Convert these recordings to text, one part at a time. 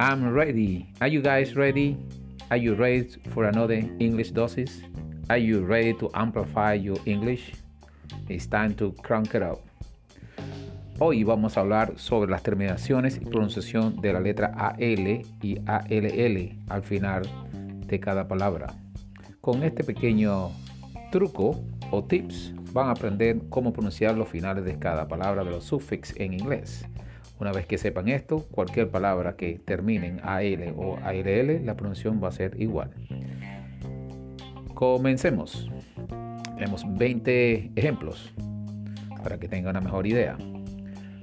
I'm ready. Are you guys ready? Are you ready for another English doses? Are you ready to amplify your English? It's time to crank it up. Hoy vamos a hablar sobre las terminaciones y pronunciación de la letra AL y ALL al final de cada palabra. Con este pequeño truco o tips van a aprender cómo pronunciar los finales de cada palabra de los suffix en inglés. Una vez que sepan esto, cualquier palabra que termine en AL o ALL, la pronunciación va a ser igual. Comencemos. Tenemos 20 ejemplos para que tengan una mejor idea.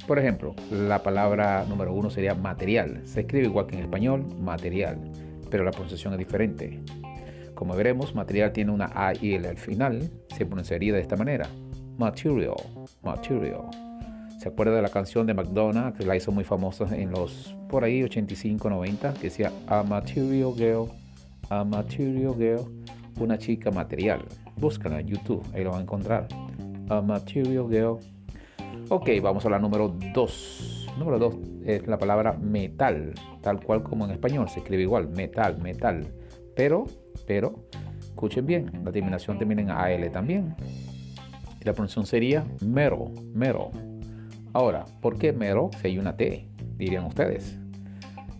Por ejemplo, la palabra número uno sería material. Se escribe igual que en español, material, pero la pronunciación es diferente. Como veremos, material tiene una A y L al final, se pronunciaría de esta manera. Material, material. ¿Se acuerda de la canción de McDonald's que la hizo muy famosa en los por ahí 85, 90? Que decía A Material Girl, A Material Girl, una chica material. Búscala en YouTube, ahí lo van a encontrar. A Material Girl. Ok, vamos a la número 2. Número 2 es la palabra metal, tal cual como en español, se escribe igual, metal, metal. Pero, pero, escuchen bien, la terminación termina en AL también. Y la pronunciación sería mero, mero. Ahora, ¿por qué mero si hay una T? Dirían ustedes.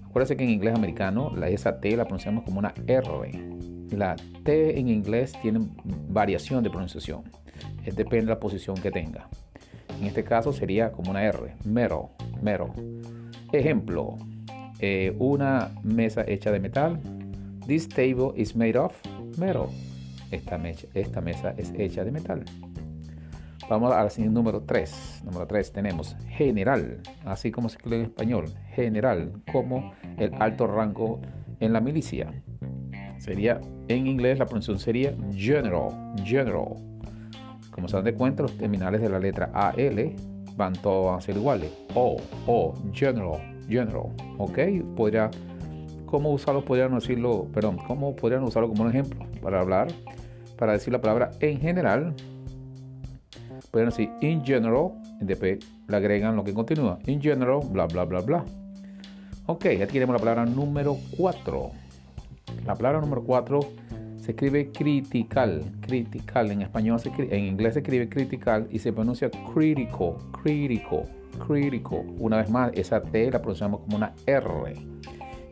Acuérdense que en inglés americano la, esa T la pronunciamos como una R. La T en inglés tiene variación de pronunciación. Es depende de la posición que tenga. En este caso sería como una R. Mero, mero. Ejemplo, eh, una mesa hecha de metal. This table is made of metal. Esta, esta mesa es hecha de metal. Vamos a la número 3. Número 3 tenemos general, así como se escribe en español. General, como el alto rango en la milicia. Sería, en inglés la pronunciación sería general, general. Como se dan de cuenta, los terminales de la letra AL van todos a ser iguales. O, O, general, general. ¿Ok? Podría, ¿cómo usarlo? Podrían decirlo, perdón, ¿cómo podrían usarlo como un ejemplo para hablar? Para decir la palabra en general, pueden decir in general, y después le agregan lo que continúa. In general, bla, bla, bla, bla. Ok, aquí tenemos la palabra número 4. La palabra número 4 se escribe critical, critical. En español, se en inglés se escribe critical y se pronuncia critical, critical, critical. Una vez más, esa T la pronunciamos como una R.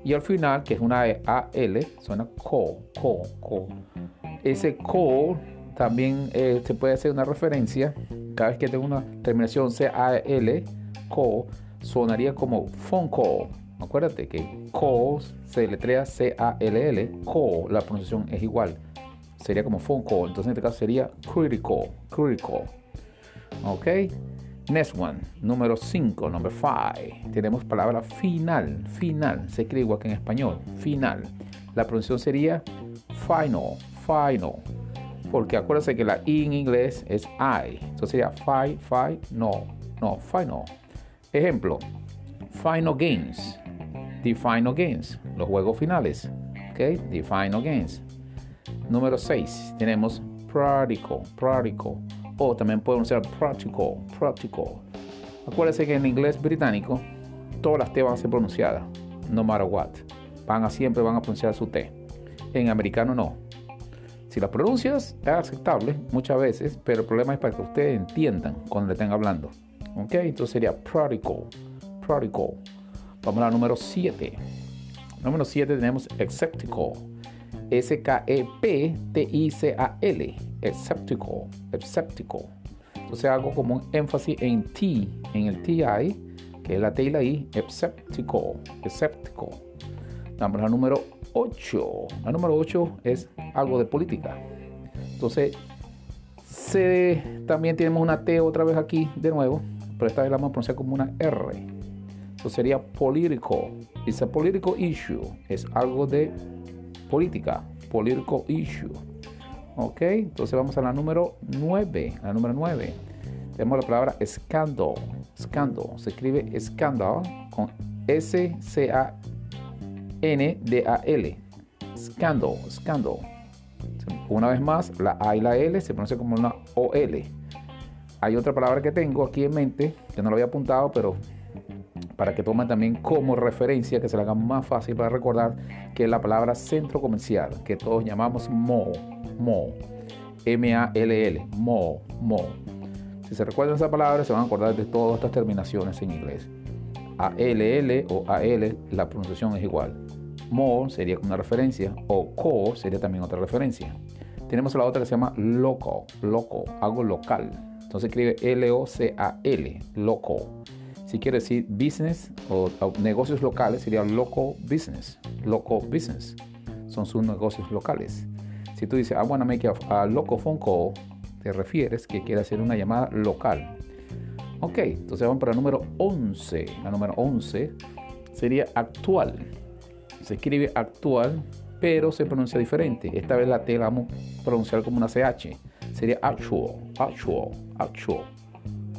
Y al final, que es una AL, suena co, co, co. Ese co también eh, se puede hacer una referencia. Cada vez que tengo una terminación C-A-L, co, sonaría como phone call. Acuérdate que call se letrea C-A-L-L, call, la pronunciación es igual. Sería como phone call. Entonces en este caso sería critical, critical. Ok. Next one, número 5, number 5. Tenemos palabra final, final. Se escribe igual que en español, final. La pronunciación sería final, final porque acuérdense que la I en inglés es I. Entonces sería fi, fi, no, no, final. Ejemplo, final games. The final games. Los juegos finales. Ok, the final games. Número 6. Tenemos practical, practical. O también podemos ser practical, practical. Acuérdense que en inglés británico todas las T van a ser pronunciadas. No matter what. Van a siempre van a pronunciar su T. En americano no. Si la pronuncias es aceptable muchas veces, pero el problema es para que ustedes entiendan cuando le estén hablando. ¿Ok? Entonces sería prodigal. Prodigal. Vamos a la número 7. Número 7 tenemos exceptical. S-K-E-P-T-I-C-A-L. Exceptical. Exceptical. Entonces hago como un énfasis en T, en el TI, que es la T y la I. Exceptical. Exceptical. Vamos a número 8. La número 8 es algo de política. Entonces, también tenemos una T otra vez aquí de nuevo, pero esta vez la vamos a pronunciar como una R. Entonces sería political. It's a political issue. Es algo de política. Political issue. Ok, entonces vamos a la número 9. La número 9. Tenemos la palabra scandal. Scandal. Se escribe scandal con S-C-A N-D-A-L. Scandal, scandal. Una vez más, la A y la L se pronuncia como una O-L. Hay otra palabra que tengo aquí en mente, que no lo había apuntado, pero para que tomen también como referencia, que se la haga más fácil para recordar, que es la palabra centro comercial, que todos llamamos mall, mall, M-A-L-L, mall, mall. Si se recuerdan esa palabra, se van a acordar de todas estas terminaciones en inglés. A-L-L o A-L, la pronunciación es igual. Mall sería una referencia, o co sería también otra referencia. Tenemos la otra que se llama loco, loco, algo local. Entonces escribe L-O-C-A-L, loco. Si quiere decir business o, negocios locales, sería local business. Local business. Son sus negocios locales. Si tú dices, I want to make a, local phone call, te refieres que quiere hacer una llamada local. Ok, entonces vamos para el número 11. La número 11 sería actual. Se escribe actual, pero se pronuncia diferente. Esta vez la T la vamos a pronunciar como una CH. Sería actual, actual, actual.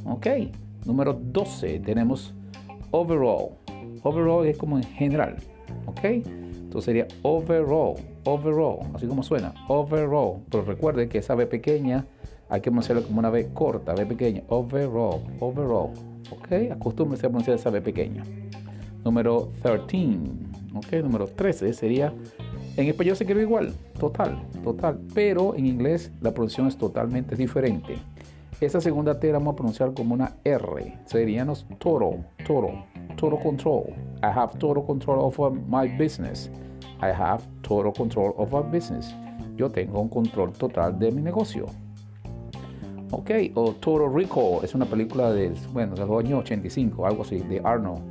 Ok, Número 12 tenemos overall. Overall es como en general. ¿Ok? Entonces sería overall. Overall. Así como suena. Overall. Pero recuerden que esa B pequeña hay que pronunciarla como una B corta. B pequeña. Overall. Overall. ¿Ok? Acostúmbrese a pronunciar esa B pequeña. Número 13. ¿Ok? Número 13 sería. En español se escribe igual. Total. Total. Pero en inglés la pronunciación es totalmente diferente. Esa segunda T la vamos a pronunciar como una R. Seríamos total, total, total control. I have total control over my business. I have total control over business. Yo tengo un control total de mi negocio. Ok, o Total Recall es una película de, bueno, de los años 85, algo así, de Arnold.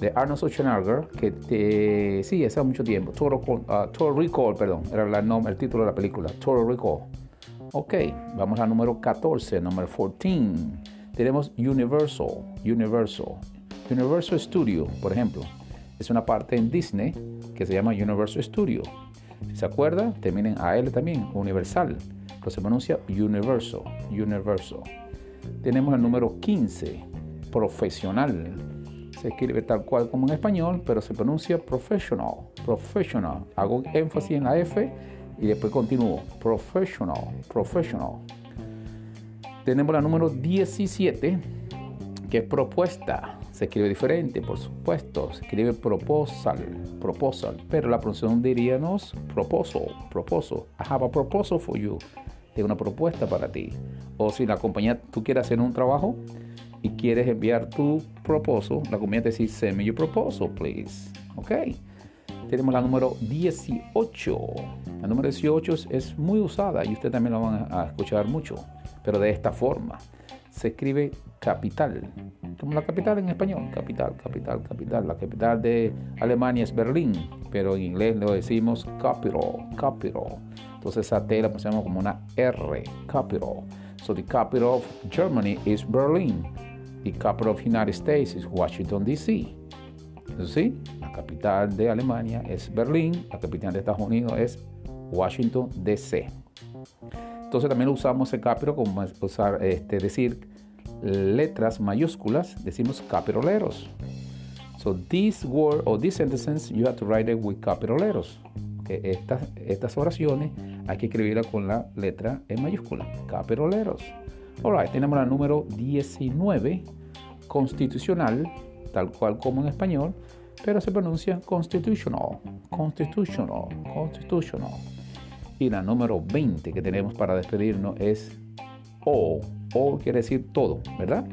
De Arnold Schwarzenegger, que te, sí, hace mucho tiempo. Total, uh, Total Recall, perdón, era el, nombre, el título de la película. Total Recall. Ok, vamos al número 14, número 14. Tenemos Universal, Universal. Universal Studio, por ejemplo, es una parte en Disney que se llama Universal Studio. Se acuerda, terminen a L también, Universal, pero se pronuncia Universal, Universal. Tenemos el número 15, profesional. Se escribe tal cual como en español, pero se pronuncia professional, professional. Hago énfasis en la F y después continúo. Professional, professional. Tenemos la número 17, que es propuesta. Se escribe diferente, por supuesto. Se escribe proposal, proposal. Pero la pronunciación diríamos proposal, proposal. I have a proposal for you. Tengo una propuesta para ti. O si la compañía, tú quieres hacer un trabajo y quieres enviar tu proposal, la compañía te dice, send me your proposal, please. Ok tenemos la número 18. La número 18 es muy usada y usted también la van a escuchar mucho, pero de esta forma. Se escribe capital, como la capital en español, capital, capital, capital. La capital de Alemania es Berlín, pero en inglés lo decimos capital, capital. Entonces esa T la ponemos como una R, capital. So the capital of Germany is Berlin. The capital of United States is Washington, D.C. ¿Sí? La capital de Alemania es Berlín, la capital de Estados Unidos es Washington, D.C. Entonces también usamos el capital como usar, este, decir letras mayúsculas, decimos capitaleros. So this word or this sentence you have to write it with capitaleros. Que estas, estas oraciones hay que escribirlas con la letra en mayúscula, capitaleros. Alright, tenemos la número 19, constitucional tal cual como en español, pero se pronuncia constitutional, constitutional, constitutional. Y la número 20 que tenemos para despedirnos es o, o quiere decir todo, ¿verdad?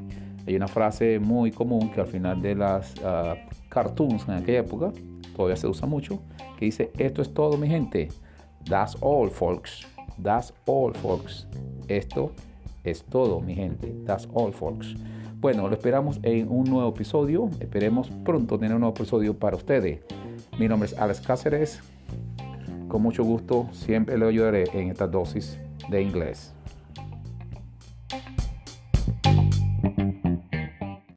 Hay una frase muy común que al final de las uh, cartoons en aquella época, todavía se usa mucho, que dice, esto es todo mi gente, that's all folks, that's all folks, esto es todo mi gente, that's all folks. Bueno, lo esperamos en un nuevo episodio. Esperemos pronto tener un nuevo episodio para ustedes. Mi nombre es Alex Cáceres. Con mucho gusto siempre le ayudaré en esta dosis de inglés.